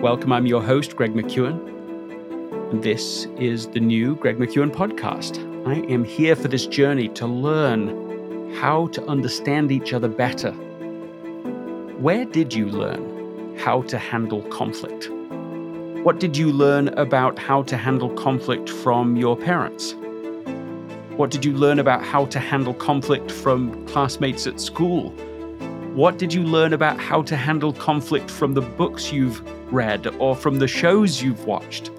Welcome, I'm your host, Greg McKeown. And this is the new Greg McKeown podcast. I am here for this journey to learn how to understand each other better. Where did you learn how to handle conflict? What did you learn about how to handle conflict from your parents? What did you learn about how to handle conflict from classmates at school? What did you learn about how to handle conflict from the books you've read or from the shows you've watched?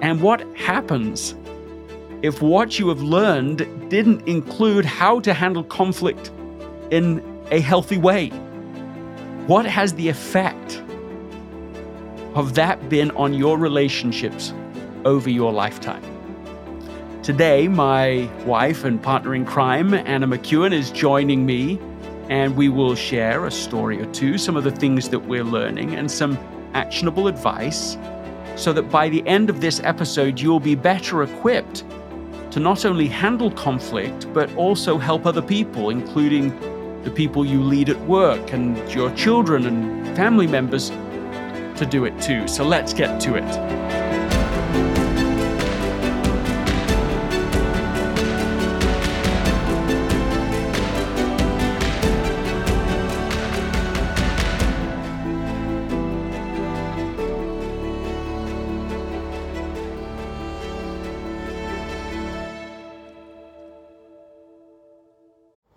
And what happens if what you have learned didn't include how to handle conflict in a healthy way? What has the effect of that been on your relationships over your lifetime? Today, my wife and partner in crime, Anna McKeown, is joining me, and we will share a story or two, some of the things that we're learning, and some actionable advice so that by the end of this episode, you'll be better equipped to not only handle conflict, but also help other people, including the people you lead at work and your children and family members, to do it too. So let's get to it.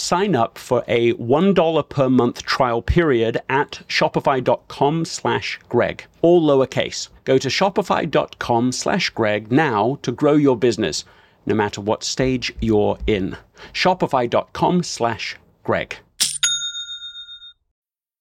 sign up for a $1 per month trial period at shopify.com slash greg all lowercase. Go to shopify.com slash greg now to grow your business no matter what stage you're in. Shopify.com slash greg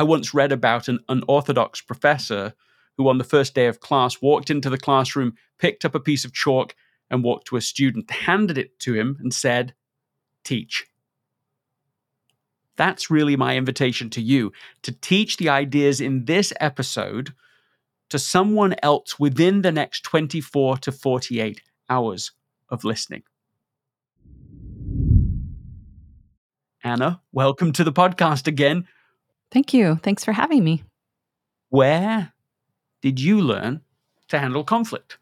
I once read about an unorthodox professor who, on the first day of class, walked into the classroom, picked up a piece of chalk, and walked to a student, handed it to him, and said, Teach. That's really my invitation to you to teach the ideas in this episode to someone else within the next 24 to 48 hours of listening. Anna, welcome to the podcast again. Thank you. Thanks for having me. Where did you learn to handle conflict?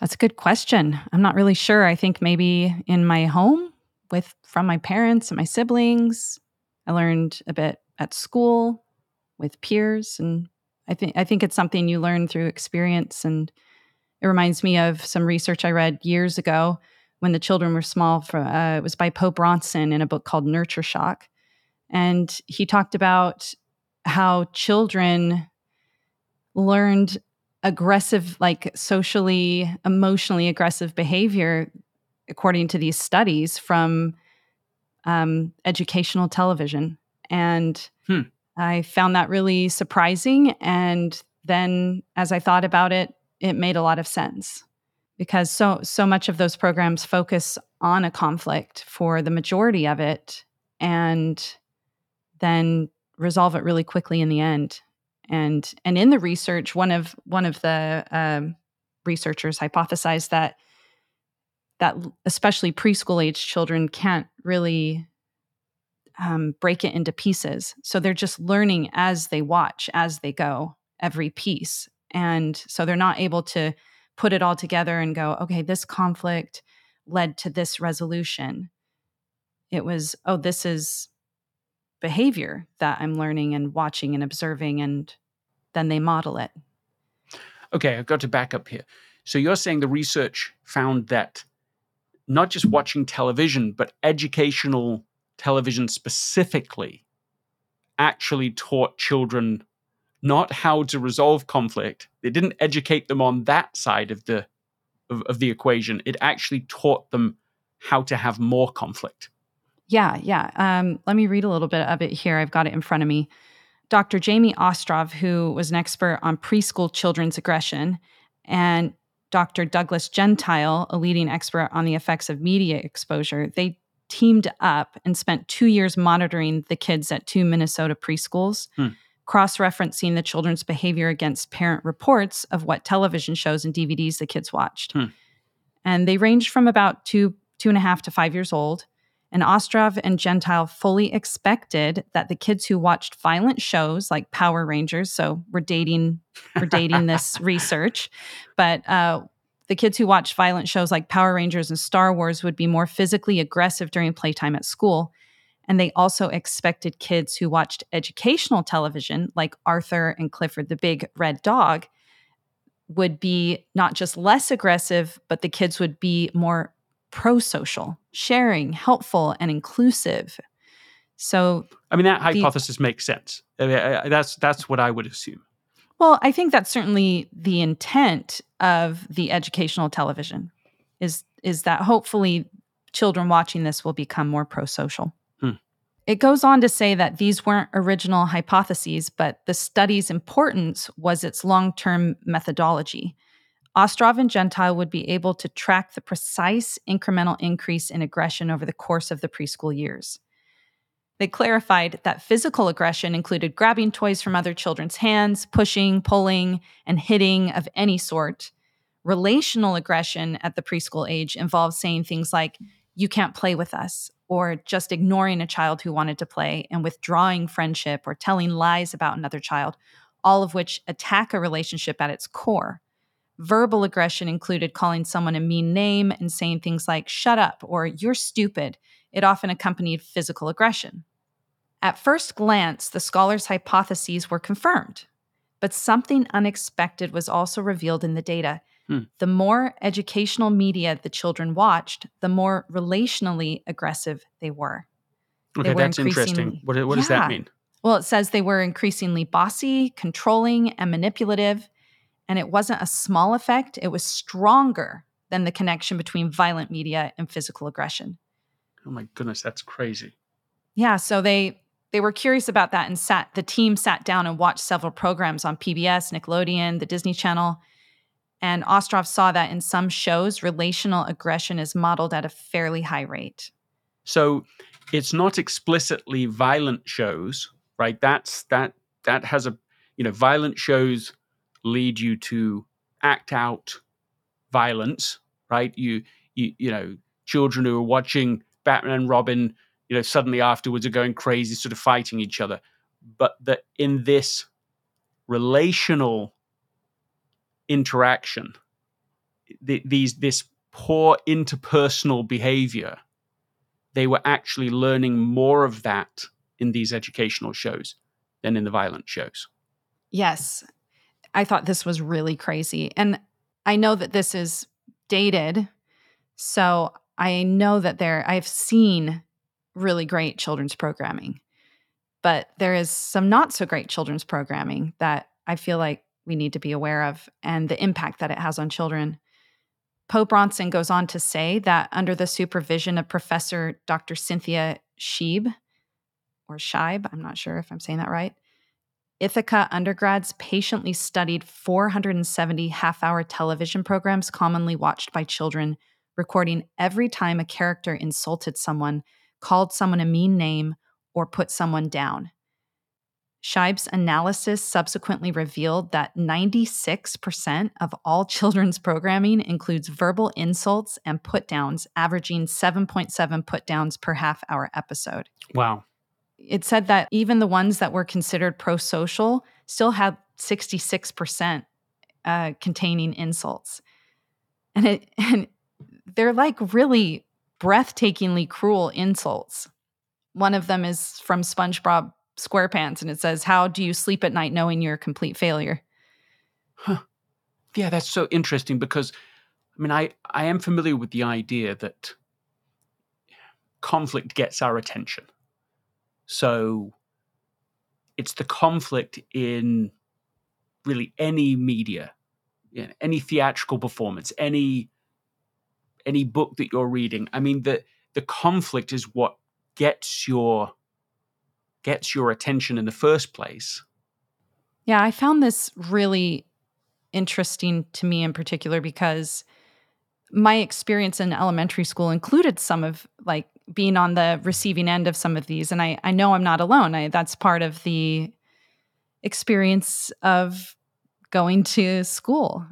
That's a good question. I'm not really sure. I think maybe in my home with from my parents and my siblings. I learned a bit at school with peers and I think I think it's something you learn through experience and it reminds me of some research I read years ago when the children were small. For, uh, it was by Po Bronson in a book called Nurture Shock, and he talked about how children learned aggressive, like socially, emotionally aggressive behavior, according to these studies from um, educational television. And Hmm. I found that really surprising. And then as I thought about it, it made a lot of sense because so so much of those programs focus on a conflict for the majority of it and then resolve it really quickly in the end. And and in the research one of one of the um, researchers hypothesized that that especially preschool age children can't really um, break it into pieces. So they're just learning as they watch as they go every piece. And so they're not able to put it all together and go okay this conflict led to this resolution. It was oh this is behavior that i'm learning and watching and observing and then they model it Okay, I've got to back up here. So you're saying the research found that not just watching television, but educational television specifically actually taught children not how to resolve conflict. It didn't educate them on that side of the of, of the equation. It actually taught them how to have more conflict. Yeah, yeah. Um, let me read a little bit of it here. I've got it in front of me. Dr. Jamie Ostrov, who was an expert on preschool children's aggression, and Dr. Douglas Gentile, a leading expert on the effects of media exposure, they teamed up and spent two years monitoring the kids at two Minnesota preschools, Hmm. cross referencing the children's behavior against parent reports of what television shows and DVDs the kids watched. Hmm. And they ranged from about two, two and a half to five years old. And Ostrov and Gentile fully expected that the kids who watched violent shows like Power Rangers, so we're dating, we're dating this research, but uh, the kids who watched violent shows like Power Rangers and Star Wars would be more physically aggressive during playtime at school. And they also expected kids who watched educational television like Arthur and Clifford the Big Red Dog would be not just less aggressive, but the kids would be more pro social, sharing, helpful, and inclusive. So, I mean, that The- hypothesis makes sense. I mean, I- I- that's that's what I would assume. well, I think that's certainly the intent of the educational television is is that hopefully children watching this will become more pro social. Hmm. It goes on to say that these weren't original hypotheses, but the study's importance was its long term methodology. Ostrov and Gentile would be able to track the precise incremental increase in aggression over the course of the preschool years. They clarified that physical aggression included grabbing toys from other children's hands, pushing, pulling, and hitting of any sort. Relational aggression at the preschool age involves saying things like, you can't play with us, or just ignoring a child who wanted to play and withdrawing friendship or telling lies about another child, all of which attack a relationship at its core. Verbal aggression included calling someone a mean name and saying things like, shut up or you're stupid. It often accompanied physical aggression. At first glance, the scholars' hypotheses were confirmed, but something unexpected was also revealed in the data. Hmm. The more educational media the children watched, the more relationally aggressive they were. Okay, were that's interesting. What, what does that mean? Well, it says they were increasingly bossy, controlling, and manipulative. And it wasn't a small effect, it was stronger than the connection between violent media and physical aggression. Oh my goodness, that's crazy. Yeah, so they they were curious about that and sat the team sat down and watched several programs on PBS, Nickelodeon, the Disney Channel. And Ostrov saw that in some shows relational aggression is modeled at a fairly high rate. So it's not explicitly violent shows, right? That's that that has a you know, violent shows lead you to act out violence, right? You you you know, children who are watching Batman and Robin, you know, suddenly afterwards are going crazy, sort of fighting each other. But that in this relational interaction, the, these this poor interpersonal behavior they were actually learning more of that in these educational shows than in the violent shows. Yes. I thought this was really crazy. And I know that this is dated. So I know that there, I've seen really great children's programming, but there is some not so great children's programming that I feel like we need to be aware of and the impact that it has on children. Po Bronson goes on to say that under the supervision of Professor Dr. Cynthia Scheib, or Scheib, I'm not sure if I'm saying that right, Ithaca undergrads patiently studied 470 half hour television programs commonly watched by children, recording every time a character insulted someone, called someone a mean name, or put someone down. Scheib's analysis subsequently revealed that 96% of all children's programming includes verbal insults and put downs, averaging 7.7 put downs per half hour episode. Wow. It said that even the ones that were considered pro social still had 66% uh, containing insults. And, it, and they're like really breathtakingly cruel insults. One of them is from SpongeBob SquarePants and it says, How do you sleep at night knowing you're a complete failure? Huh. Yeah, that's so interesting because I mean I, I am familiar with the idea that conflict gets our attention. So it's the conflict in really any media, any theatrical performance, any any book that you're reading. I mean the the conflict is what gets your gets your attention in the first place. Yeah, I found this really interesting to me in particular because my experience in elementary school included some of like being on the receiving end of some of these and I I know I'm not alone. I that's part of the experience of going to school.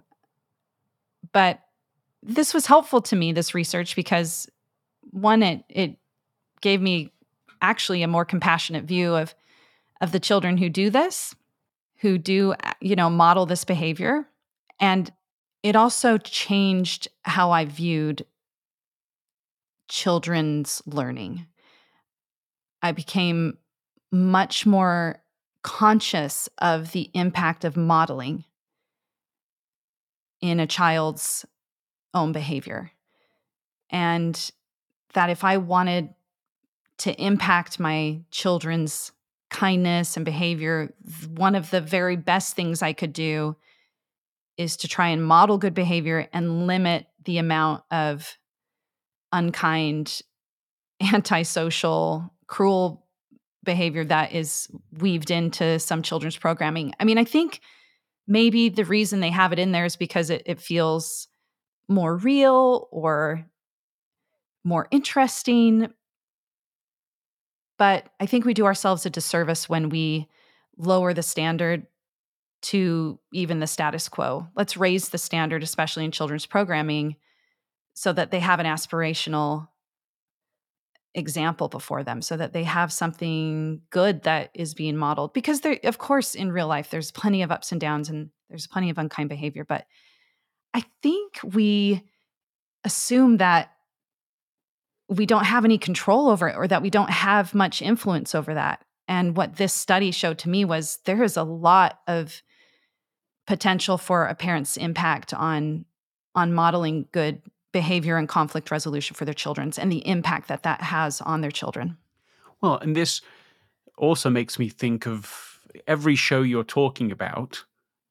But this was helpful to me this research because one it it gave me actually a more compassionate view of of the children who do this, who do uh, you know model this behavior, and it also changed how I viewed children's learning. I became much more conscious of the impact of modeling in a child's own behavior. And that if I wanted to impact my children's kindness and behavior, one of the very best things I could do is to try and model good behavior and limit the amount of unkind, antisocial, cruel behavior that is weaved into some children's programming. I mean, I think maybe the reason they have it in there is because it, it feels more real or more interesting but I think we do ourselves a disservice when we lower the standard to even the status quo. Let's raise the standard, especially in children's programming, so that they have an aspirational example before them, so that they have something good that is being modeled. Because there, of course, in real life, there's plenty of ups and downs and there's plenty of unkind behavior. But I think we assume that we don't have any control over it or that we don't have much influence over that. And what this study showed to me was there is a lot of potential for a parent's impact on on modeling good behavior and conflict resolution for their children and the impact that that has on their children. Well, and this also makes me think of every show you're talking about,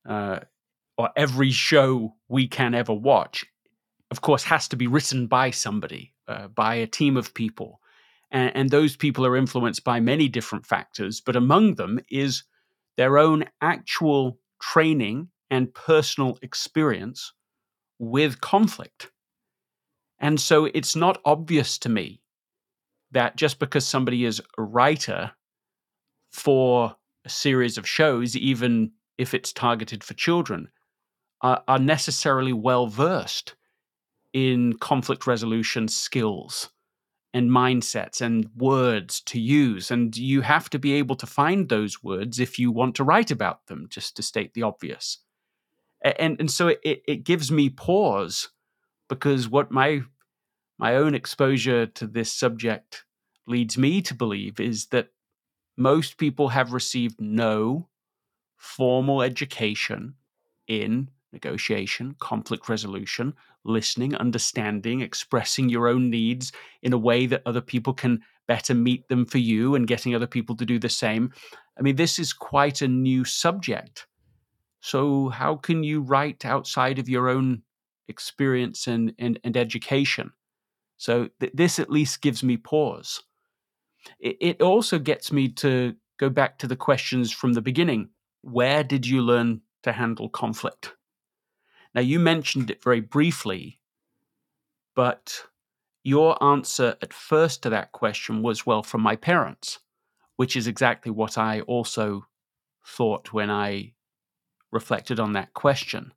uh, or every show we can ever watch, of course, has to be written by somebody uh, by a team of people. And, and those people are influenced by many different factors, but among them is their own actual training and personal experience with conflict. And so it's not obvious to me that just because somebody is a writer for a series of shows, even if it's targeted for children, are, are necessarily well versed in conflict resolution skills and mindsets and words to use. And you have to be able to find those words if you want to write about them, just to state the obvious. And, and so it, it gives me pause because what my my own exposure to this subject leads me to believe is that most people have received no formal education in negotiation, conflict resolution, listening, understanding, expressing your own needs in a way that other people can better meet them for you and getting other people to do the same. I mean, this is quite a new subject. So, how can you write outside of your own experience and, and, and education? So, th- this at least gives me pause. It, it also gets me to go back to the questions from the beginning. Where did you learn to handle conflict? Now, you mentioned it very briefly, but your answer at first to that question was, well, from my parents, which is exactly what I also thought when I reflected on that question.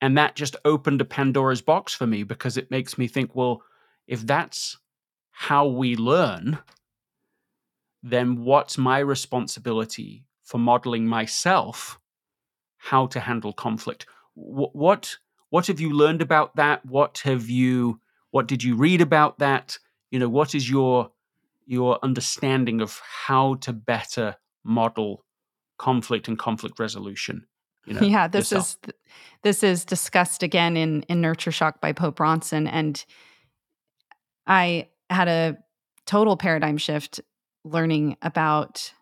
And that just opened a Pandora's box for me because it makes me think, well, if that's how we learn, then what's my responsibility for modeling myself how to handle conflict? What, what what have you learned about that? What have you what did you read about that? You know, what is your your understanding of how to better model conflict and conflict resolution? You know, yeah, this yourself? is this is discussed again in in Nurture Shock by Po Bronson, and I had a total paradigm shift learning about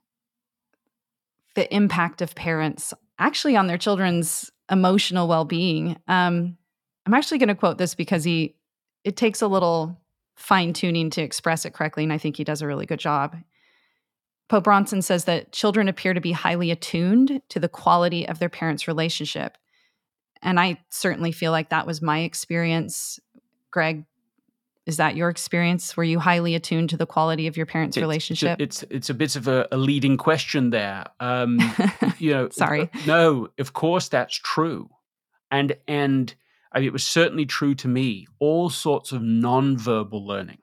the impact of parents actually on their children's emotional well-being. Um, I'm actually going to quote this because he it takes a little fine tuning to express it correctly, and I think he does a really good job. Po Bronson says that children appear to be highly attuned to the quality of their parents' relationship. And I certainly feel like that was my experience. Greg, is that your experience? Were you highly attuned to the quality of your parents' it's, relationship? It's, it's a bit of a, a leading question there. Um, you know, sorry. No, of course that's true, and and I mean, it was certainly true to me. All sorts of nonverbal learning.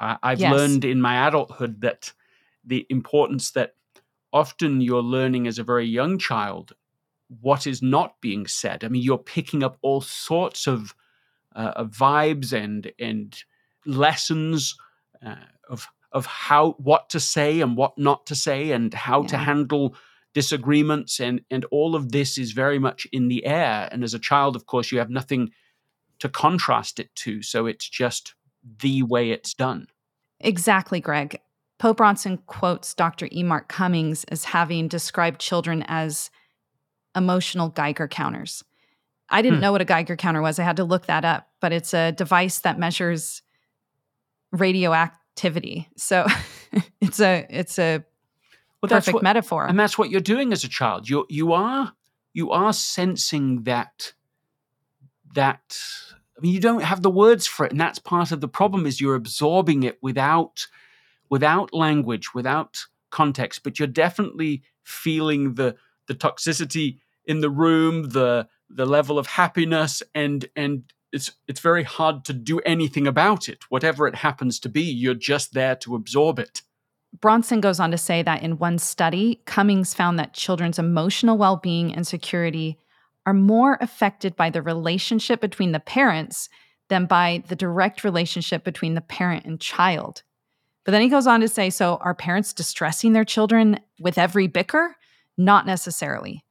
I, I've Yes. learned in my adulthood that the importance that often you're learning as a very young child what is not being said. I mean, you're picking up all sorts of, uh, of vibes and and lessons uh, of of how what to say and what not to say and how to handle disagreements and and all of this is very much in the air. And as a child, of course, you have nothing to contrast it to, so it's just the way it's done. Exactly, Greg. Po Bronson quotes Dr. E. Mark Cummings as having described children as emotional Geiger counters. I didn't Hmm. know what a Geiger counter was. I had to look that up, but it's a device that measures radioactivity. So it's a it's a Well, perfect what, metaphor. and that's what you're doing as a child. You you are you are sensing that that I mean you don't have the words for it, and that's part of the problem is you're absorbing it without without language, without context, but you're definitely feeling the the toxicity in the room, the the level of happiness, and and it's it's very hard to do anything about it. Whatever it happens to be, you're just there to absorb it. Bronson goes on to say that in one study, Cummings found that children's emotional well being and security are more affected by the relationship between the parents than by the direct relationship between the parent and child. But then he goes on to say so are parents distressing their children with every bicker? Not necessarily.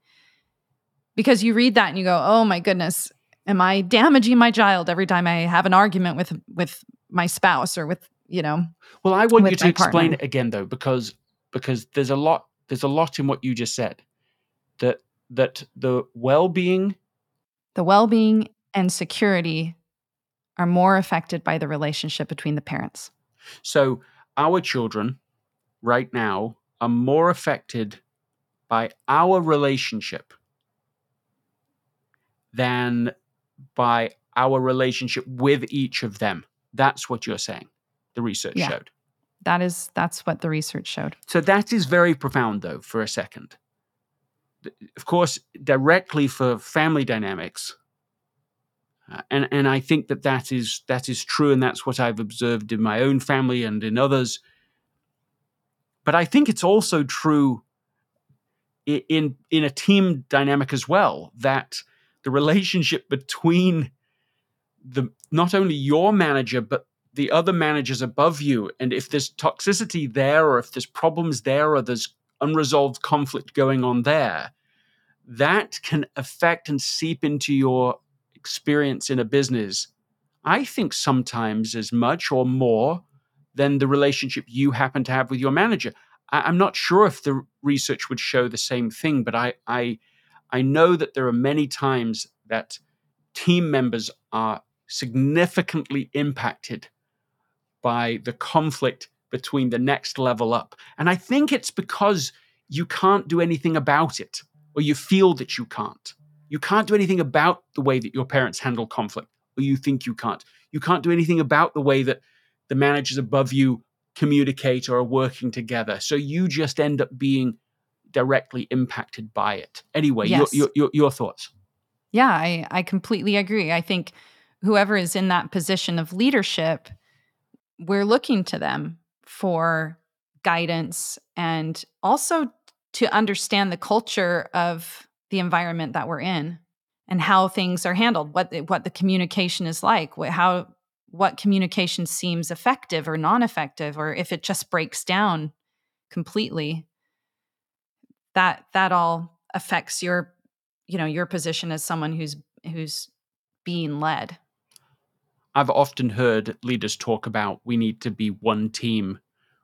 Because you read that and you go, oh my goodness, am I damaging my child every time I have an argument with, with my spouse or with, you know, Well, I want you to explain partner. it again though, because because there's a lot there's a lot in what you just said. That that the well-being The well being and security are more affected by the relationship between the parents. so our children right now are more affected by our relationship than by our relationship with each of them. That's what you're saying. The research Yeah. showed. That is that's what the research showed. So that is very profound, though, for a second. Of course, directly for family dynamics, uh, and and I think that that is that is true, and that's what I've observed in my own family and in others. But I think it's also true i- in in a team dynamic as well that the relationship between the not only your manager but the other managers above you and if there's toxicity there or if there's problems there or there's unresolved conflict going on there that can affect and seep into your experience in a business i think sometimes as much or more than the relationship you happen to have with your manager I, i'm not sure if the research would show the same thing but i i I know that there are many times that team members are significantly impacted by the conflict between the next level up. And I think it's because you can't do anything about it, or you feel that you can't. You can't do anything about the way that your parents handle conflict, or you think you can't. You can't do anything about the way that the managers above you communicate or are working together. So you just end up being directly impacted by it. Anyway, Yes. your, your, your, your thoughts. Yeah, I, I completely agree. I think whoever is in that position of leadership, we're looking to them for guidance and also to understand the culture of the environment that we're in and how things are handled, what the, what the communication is like, what, how what communication seems effective or non-effective, or if it just breaks down completely. That that all affects your you know your position as someone who's who's being led I've often heard leaders talk about we need to be one team,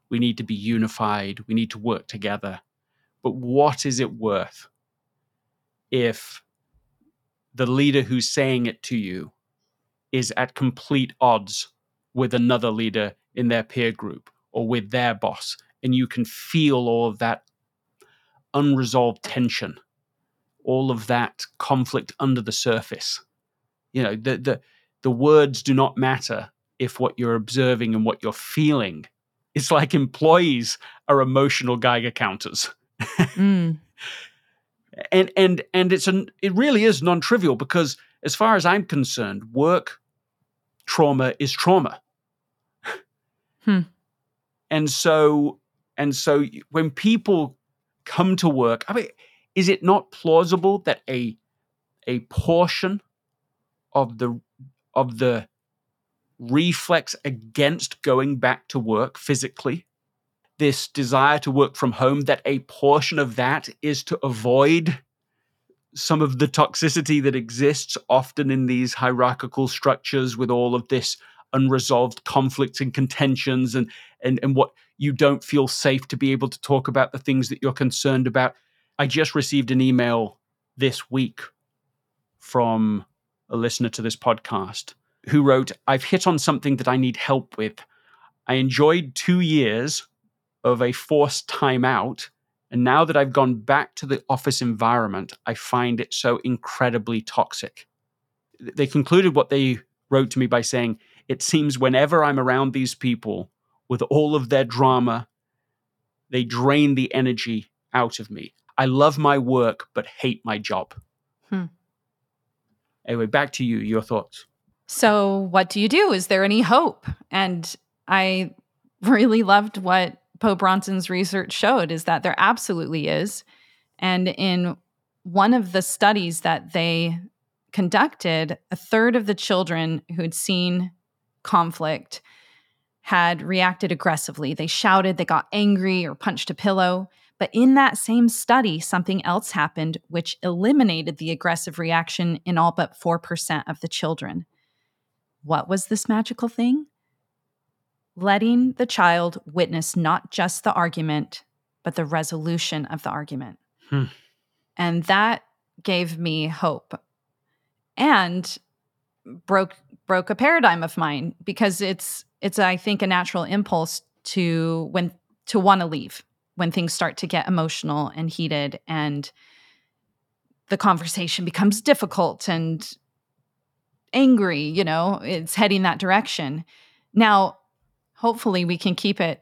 we need to be unified, we need to work together. But what is it worth if the leader who's saying it to you is at complete odds with another leader in their peer group or with their boss? And you can feel all of that unresolved tension, all of that conflict under the surface. You know, the, the, the words do not matter if what you're observing and what you're feeling. It's like employees are emotional Geiger counters. Mm, and and and it's an it really is non-trivial because as far as I'm concerned, work trauma is trauma. Hmm. And so and so when people come to work, I mean, is it not plausible that a a portion of the of the reflex against going back to work physically this desire to work from home that a portion of that is to avoid some of the toxicity that exists often in these hierarchical structures with all of this unresolved conflicts and contentions and and and what you don't feel safe to be able to talk about the things that you're concerned about. I just received an email this week from a listener to this podcast who wrote i've hit on something that i need help with. I enjoyed 2 years of a forced time out. And now that I've gone back to the office environment, I find it so incredibly toxic. They concluded what they wrote to me by saying, It seems whenever I'm around these people with all of their drama, they drain the energy out of me. I love my work, but hate my job. Hmm. Anyway, back to you. Your thoughts. so what do you do is there any hope and i really loved what Po Bronson's research showed is that there absolutely is and in one of the studies that they conducted a third of the children who'd seen conflict had reacted aggressively they shouted they got angry or punched a pillow but in that same study, something else happened which eliminated the aggressive reaction in all but 4% of the children. What was this magical thing? Letting the child witness not just the argument, but the resolution of the argument. Hmm. And that gave me hope and broke broke a paradigm of mine because it's it's I think a natural impulse to when to want to leave when things start to get emotional and heated and the conversation becomes difficult and angry, you know, it's heading that direction. Now, hopefully we can keep it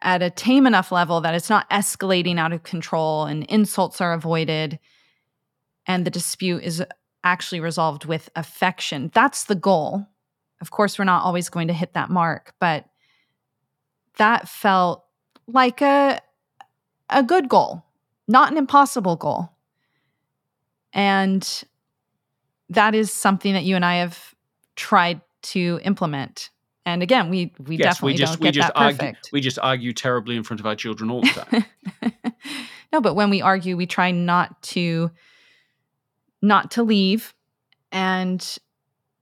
at a tame enough level that it's not escalating out of control and insults are avoided and the dispute is actually resolved with affection. That's the goal. Of course, we're not always going to hit that mark, but that felt like a a good goal, not an impossible goal. And that is something that you and I have tried to implement. And again, we we yes, definitely we just don't we get just that argue perfect. we just argue terribly in front of our children all the time. no, but when we argue, we try not to not to leave. And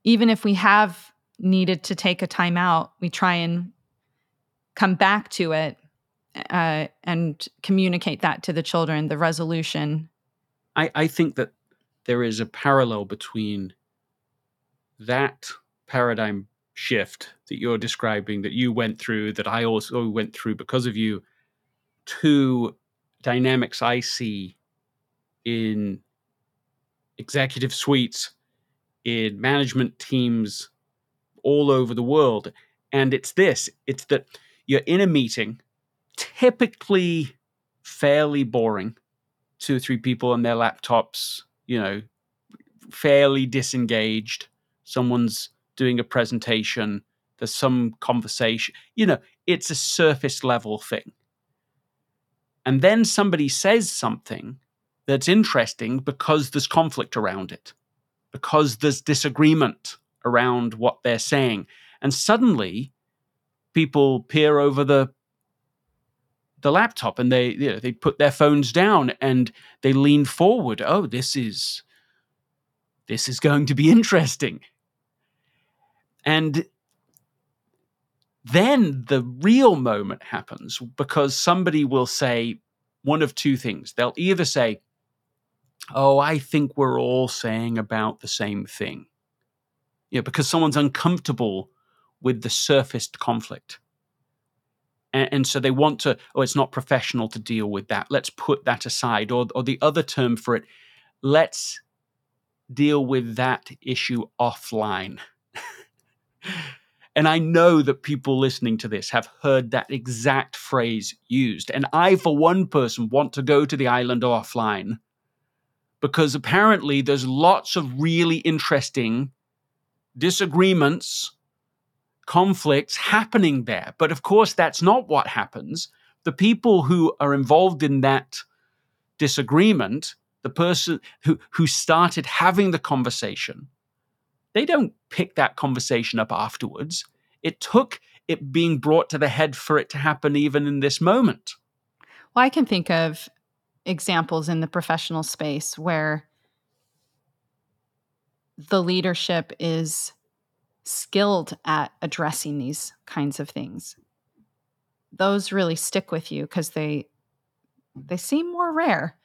even if we have needed to take a time out, we try and come back to it uh, and communicate that to the children, the resolution I, I think that there is a parallel between that paradigm shift that you're describing that you went through that i also went through because of you to dynamics i see in executive suites in management teams all over the world. And it's this it's that you're in a meeting typically fairly boring two or three people on their laptops you know fairly disengaged someone's doing a presentation there's some conversation you know it's a surface level thing. And then somebody says something that's interesting because there's conflict around it because there's disagreement around what they're saying. And suddenly people peer over the the laptop and they you know, they put their phones down and they lean forward. Oh this is this is going to be interesting and then the real moment happens because somebody will say one of two things they'll either say oh i think we're all saying about the same thing you know, because someone's uncomfortable with the surfaced conflict. And, and, so they want to, oh, it's not professional to deal with that. Let's put that aside. Or, or the other term for it, let's deal with that issue offline. And I know that people listening to this have heard that exact phrase used. And I, for one person, want to go to the island offline because apparently there's lots of really interesting disagreements conflicts happening there. But of course, that's not what happens. The people who are involved in that disagreement, the person who, who started having the conversation, they don't pick that conversation up afterwards. It took it being brought to the head for it to happen even in this moment. Well, I can think of examples in the professional space where the leadership is skilled at addressing these kinds of things those really stick with you because they they seem more rare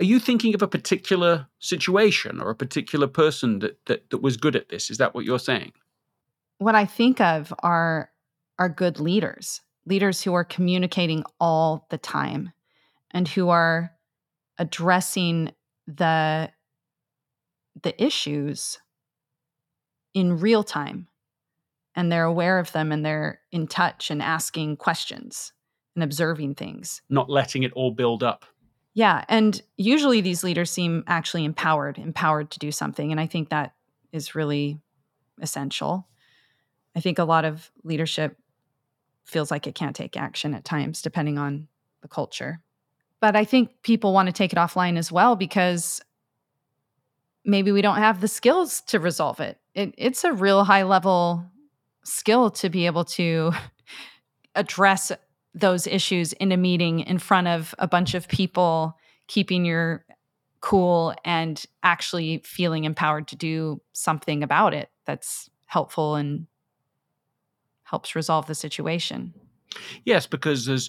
are you thinking of a particular situation or a particular person that, that that was good at this is that what you're saying what i think of are are good leaders leaders who are communicating all the time and who are addressing the the issues in real time and they're aware of them and they're in touch and asking questions and observing things. Not letting it all build up. Yeah. And usually these leaders seem actually empowered, empowered to do something. And I think that is really essential. I think a lot of leadership feels like it can't take action at times, depending on the culture. But I think people want to take it offline as well because maybe we don't have the skills to resolve it. it it's a real high level skill to be able to address those issues in a meeting in front of a bunch of people, keeping your cool and actually feeling empowered to do something about it that's helpful and helps resolve the situation. Yes, because there's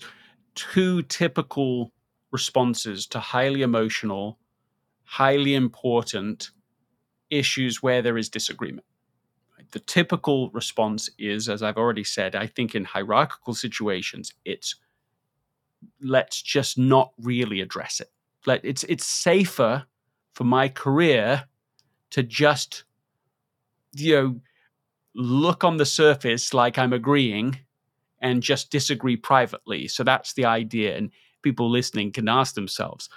two typical responses to highly emotional highly important issues where there is disagreement. The typical response is, as I've already said, I think in hierarchical situations, it's let's just not really address it. Let, it's it's safer for my career to just you know look on the surface like I'm agreeing and just disagree privately. So that's the idea. And people listening can ask themselves,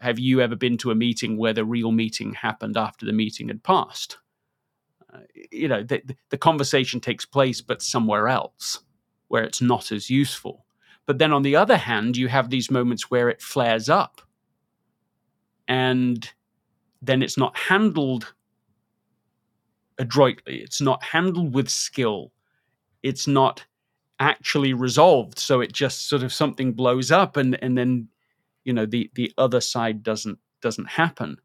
have you ever been to a meeting where the real meeting happened after the meeting had passed? You know, the, the conversation takes place, but somewhere else where it's not as useful. But then on the other hand, you have these moments where it flares up and then it's not handled adroitly, it's not handled with skill, it's not actually resolved. So it just sort of something blows up and, and then you know the the other side doesn't doesn't happen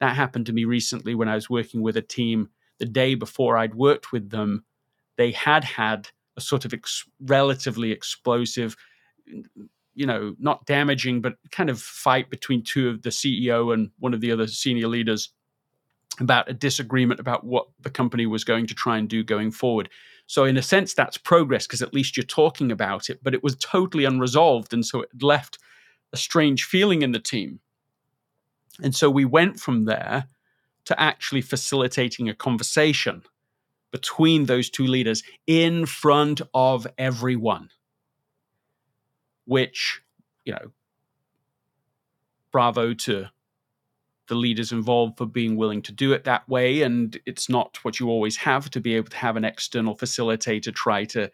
that happened to me recently when i was working with a team the day before i'd worked with them they had had a sort of ex- relatively explosive you know, not damaging, but kind of fight between two of the CEO and one of the other senior leaders about a disagreement about what the company was going to try and do going forward. So, in a sense, that's progress because at least you're talking about it, but it was totally unresolved. And so it left a strange feeling in the team. And so we went from there to actually facilitating a conversation between those two leaders in front of everyone, which, you know, bravo to the leaders involved for being willing to do it that way. And it's not what you always have to be able to have an external facilitator try to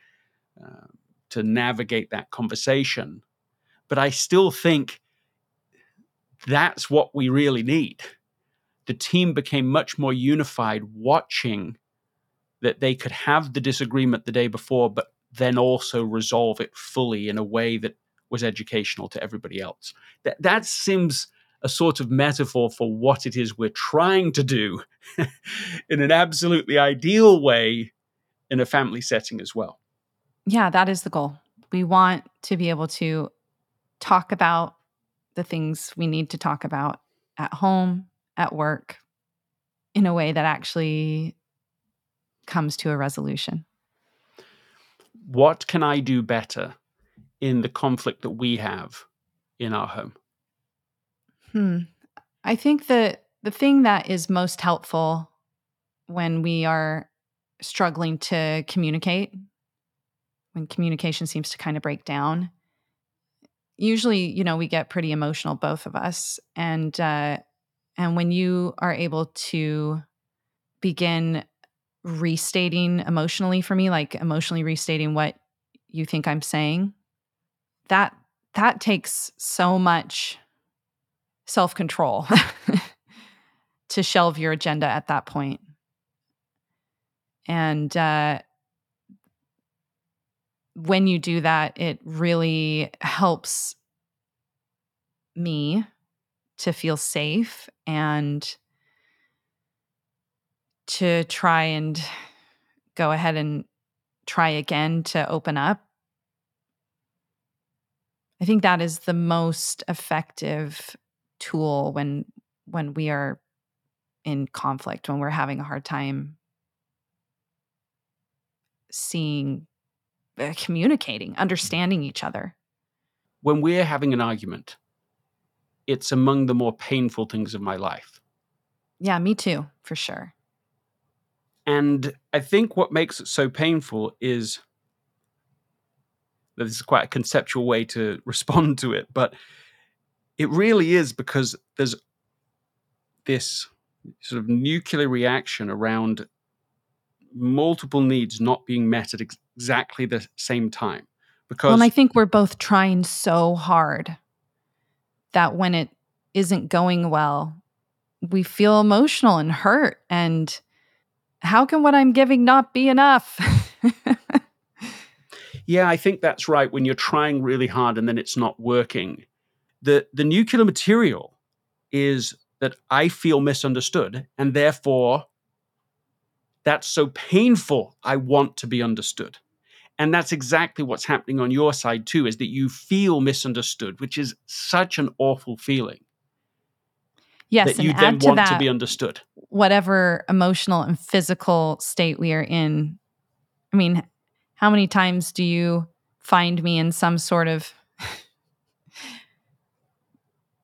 uh, to navigate that conversation. But I still think that's what we really need. The team became much more unified watching that they could have the disagreement the day before, but then also resolve it fully in a way that was educational to everybody else. That that seems a sort of metaphor for what it is we're trying to do in an absolutely ideal way in a family setting as well. Yeah, that is the goal. We want to be able to talk about the things we need to talk about at home, at work, in a way that actually comes to a resolution. What can I do better in the conflict that we have in our home? Hmm. I think that the thing that is most helpful when we are struggling to communicate, when communication seems to kind of break down, usually, you know, we get pretty emotional, both of us, and uh, and when you are able to begin restating emotionally for me, like emotionally restating what you think I'm saying, that that takes so much self control to shelve your agenda at that point. And uh, when you do that, it really helps me to feel safe and to try and go ahead and try again to open up. I think that is the most effective tool when when we are in conflict when we're having a hard time seeing uh, communicating understanding each other when we're having an argument it's among the more painful things of my life yeah me too for sure and i think what makes it so painful is that this is quite a conceptual way to respond to it but it really is because there's this sort of nuclear reaction around multiple needs not being met at ex- exactly the same time. Because well, and I think we're both trying so hard that when it isn't going well, we feel emotional and hurt. And how can what I'm giving not be enough? yeah, I think that's right. When you're trying really hard and then it's not working, the the nuclear material is that I feel misunderstood, and therefore that's so painful. I want to be understood. And that's exactly what's happening on your side too, is that you feel misunderstood, which is such an awful feeling. Yes, that you then want that, to be understood. Whatever emotional and physical state we are in. I mean, how many times do you find me in some sort of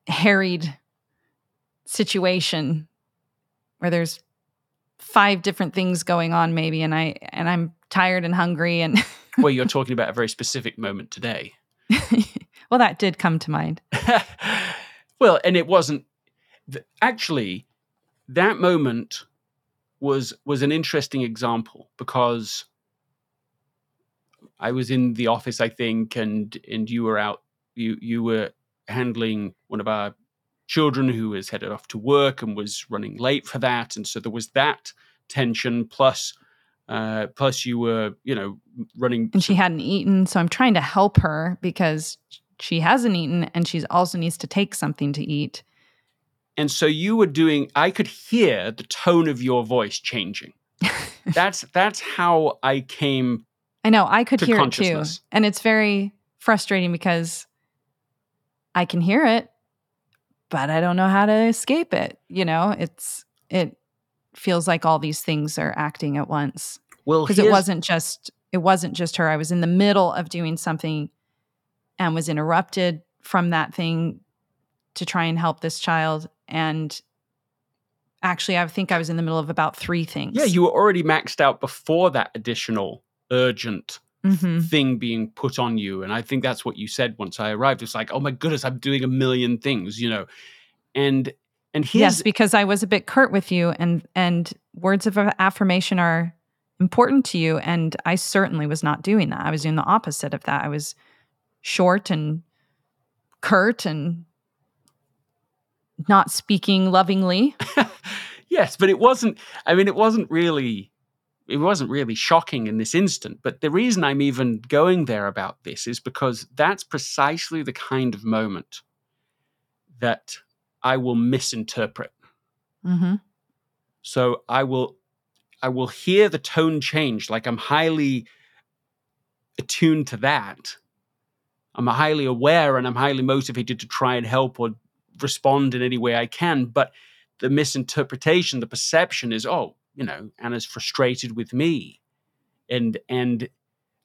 harried situation where there's five different things going on maybe and I and I'm tired and hungry and well you're talking about a very specific moment today. well that did come to mind. well and it wasn't actually that moment was was an interesting example because I was in the office I think and and you were out you you were handling one of our children who was headed off to work and was running late for that, and so there was that tension plus. Uh, plus, you were, you know, running. And she hadn't eaten. So I'm trying to help her because she hasn't eaten and she also needs to take something to eat. And so you were doing, I could hear the tone of your voice changing. that's that's how I came. I know, I could hear it too. And it's very frustrating because I can hear it, but I don't know how to escape it. You know, it's it feels like all these things are acting at once. Well, Because it wasn't just it wasn't just her. I was in the middle of doing something and was interrupted from that thing to try and help this child. And actually, I think I was in the middle of about three things. Yeah, you were already maxed out before that additional urgent Mhm. thing being put on you. And I think that's what you said once I arrived. It's like, oh my goodness, I'm doing a million things, you know. And and here's yes, because I was a bit curt with you, and and words of affirmation are important to you, and I certainly was not doing that. I was doing the opposite of that. I was short and curt and not speaking lovingly. yes, but it wasn't I mean, it wasn't really it wasn't really shocking in this instant. But the reason I'm even going there about this is because that's precisely the kind of moment that I will misinterpret. Mm-hmm. So I will I will hear the tone change, like I'm highly attuned to that. I'm highly aware and I'm highly motivated to try and help or respond in any way I can. But the misinterpretation, the perception is, oh, you know, Anna's frustrated with me. And and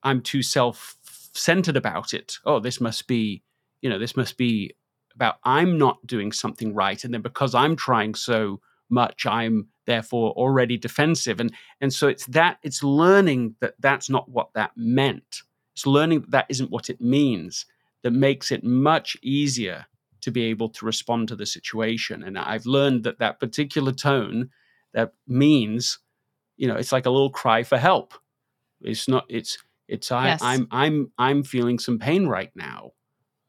I'm too self-centered about it. Oh, this must be, you know, this must be about I'm not doing something right. And then because I'm trying so much i'm therefore already defensive and and so it's that it's learning that that's not what that meant it's learning that that isn't what it means that makes it much easier to be able to respond to the situation and i've learned that that particular tone that means you know it's like a little cry for help it's not it's it's I, Yes. i'm i'm i'm feeling some pain right now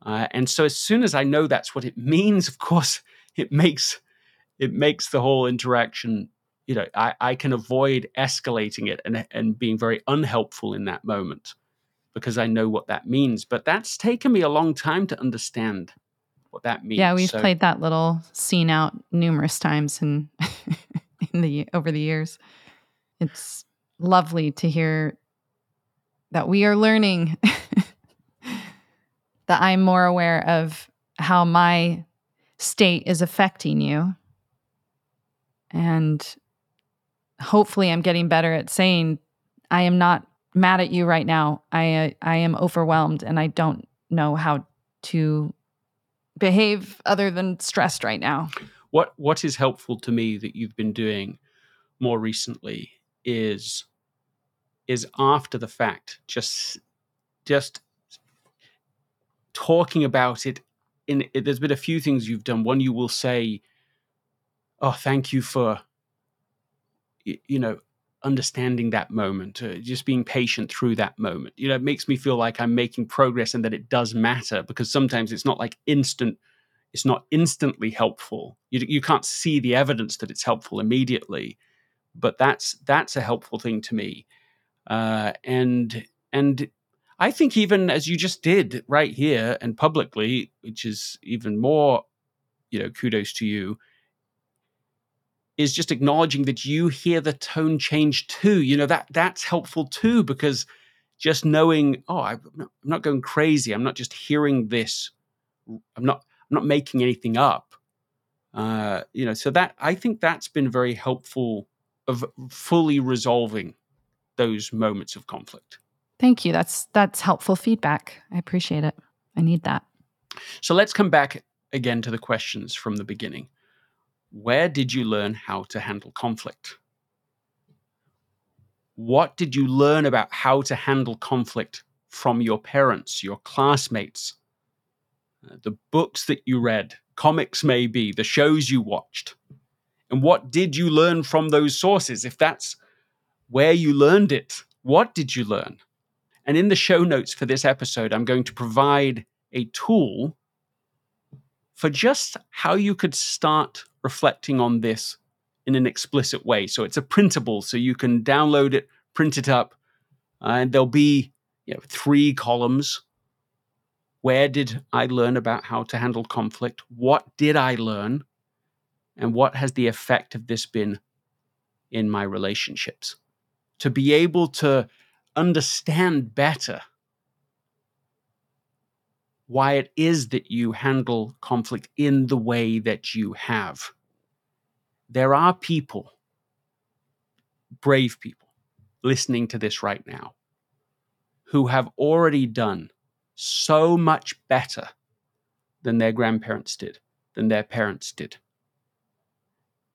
uh, and so as soon as i know that's what it means of course it makes it makes the whole interaction you know i, I can avoid escalating it and, and being very unhelpful in that moment because i know what that means but that's taken me a long time to understand what that means Yeah, we've So- played that little scene out numerous times in in the over the years. It's lovely to hear that we are learning that I'm more aware of how my state is affecting you. And hopefully I'm getting better at saying I am not mad at you right now. I I am overwhelmed and I don't know how to behave other than stressed right now. what what is helpful to me that you've been doing more recently is is after the fact just just talking about it in it, there's been a few things you've done one you will say oh thank you for y- you know understanding that moment uh, just being patient through that moment you know it makes me feel like i'm making progress and that it does matter because sometimes it's not like instant it's not instantly helpful. You, you can't see the evidence that it's helpful immediately, but that's that's a helpful thing to me. Uh, and and I think even as you just did right here and publicly, which is even more, you know, kudos to you, is just acknowledging that you hear the tone change too. You know that that's helpful too because just knowing, oh, I'm not, going crazy. I'm not just hearing this. I'm not I'm not making anything up. Uh, you know, so that I think that's been very helpful of fully resolving those moments of conflict. Thank you. That's that's helpful feedback. I appreciate it. I need that. So let's come back again to the questions from the beginning. Where did you learn how to handle conflict? What did you learn about how to handle conflict from your parents, your classmates, uh, the books that you read, comics maybe, the shows you watched? And what did you learn from those sources? If that's where you learned it, what did you learn? And in the show notes for this episode, I'm going to provide a tool for just how you could start reflecting on this in an explicit way. So it's a printable, so you can download it, print it up, uh, and there'll be you know, three columns. Where did I learn about how to handle conflict? What did I learn? And what has the effect of this been in my relationships? To be able to understand better why it is that you handle conflict in the way that you have. There are people, brave people, listening to this right now who have already done so much better than their grandparents did, than their parents did.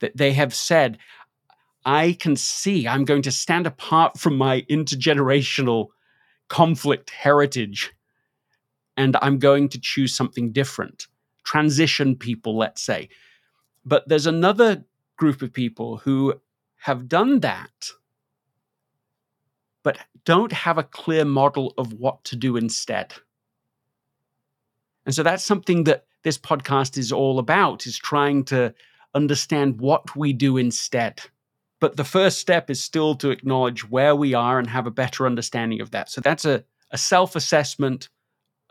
That they have said, I can see I'm going to stand apart from my intergenerational conflict heritage and I'm going to choose something different. Transition people, let's say. But there's another group of people who have done that, but don't have a clear model of what to do instead. And so that's something that this podcast is all about is trying to understand what we do instead. But the first step is still to acknowledge where we are and have a better understanding of that. So that's a, a self assessment,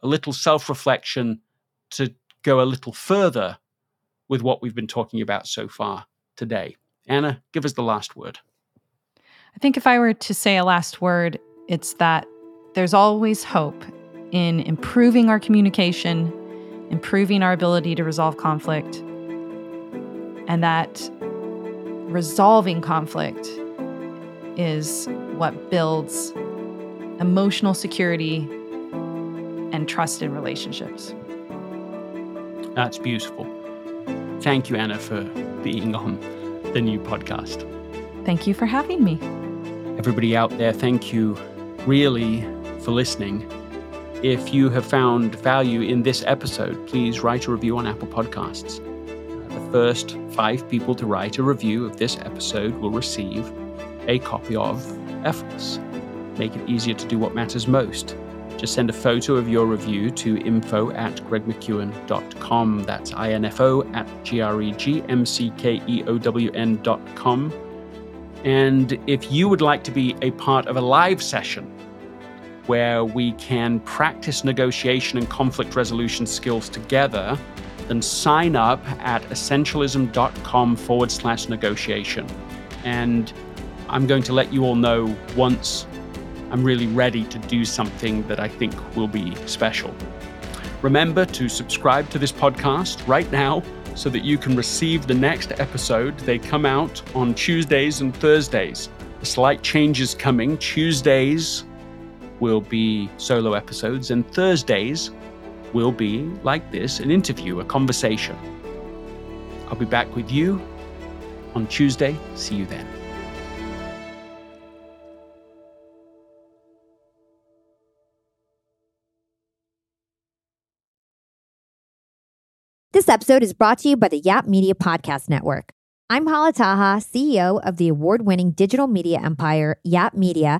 a little self reflection to go a little further with what we've been talking about so far today. Anna, give us the last word. I think if I were to say a last word, it's that there's always hope in improving our communication, improving our ability to resolve conflict, and that resolving conflict is what builds emotional security and trust in relationships. That's beautiful. Thank you, Anna, for being on the new podcast. Thank you for having me. Everybody out there, thank you really for listening. If you have found value in this episode, please write a review on Apple Podcasts. First five people to write a review of this episode will receive a copy of Effortless. Make it easier to do what matters most. Just send a photo of your review to info at gregmckeown.com. That's info at G-R-E-G-M-C-K-E-O-W-N.com. And if you would like to be a part of a live session where we can practice negotiation and conflict resolution skills together, then sign up at essentialism.com forward slash negotiation. And I'm going to let you all know once I'm really ready to do something that I think will be special. Remember to subscribe to this podcast right now so that you can receive the next episode. They come out on Tuesdays and Thursdays. A slight changes coming. Tuesdays will be solo episodes, and Thursdays will be like this an interview, a conversation. I'll be back with you on Tuesday. See you then. This episode is brought to you by the Yap Media Podcast Network. I'm Hala Taha, CEO of the award winning digital media empire, Yap Media,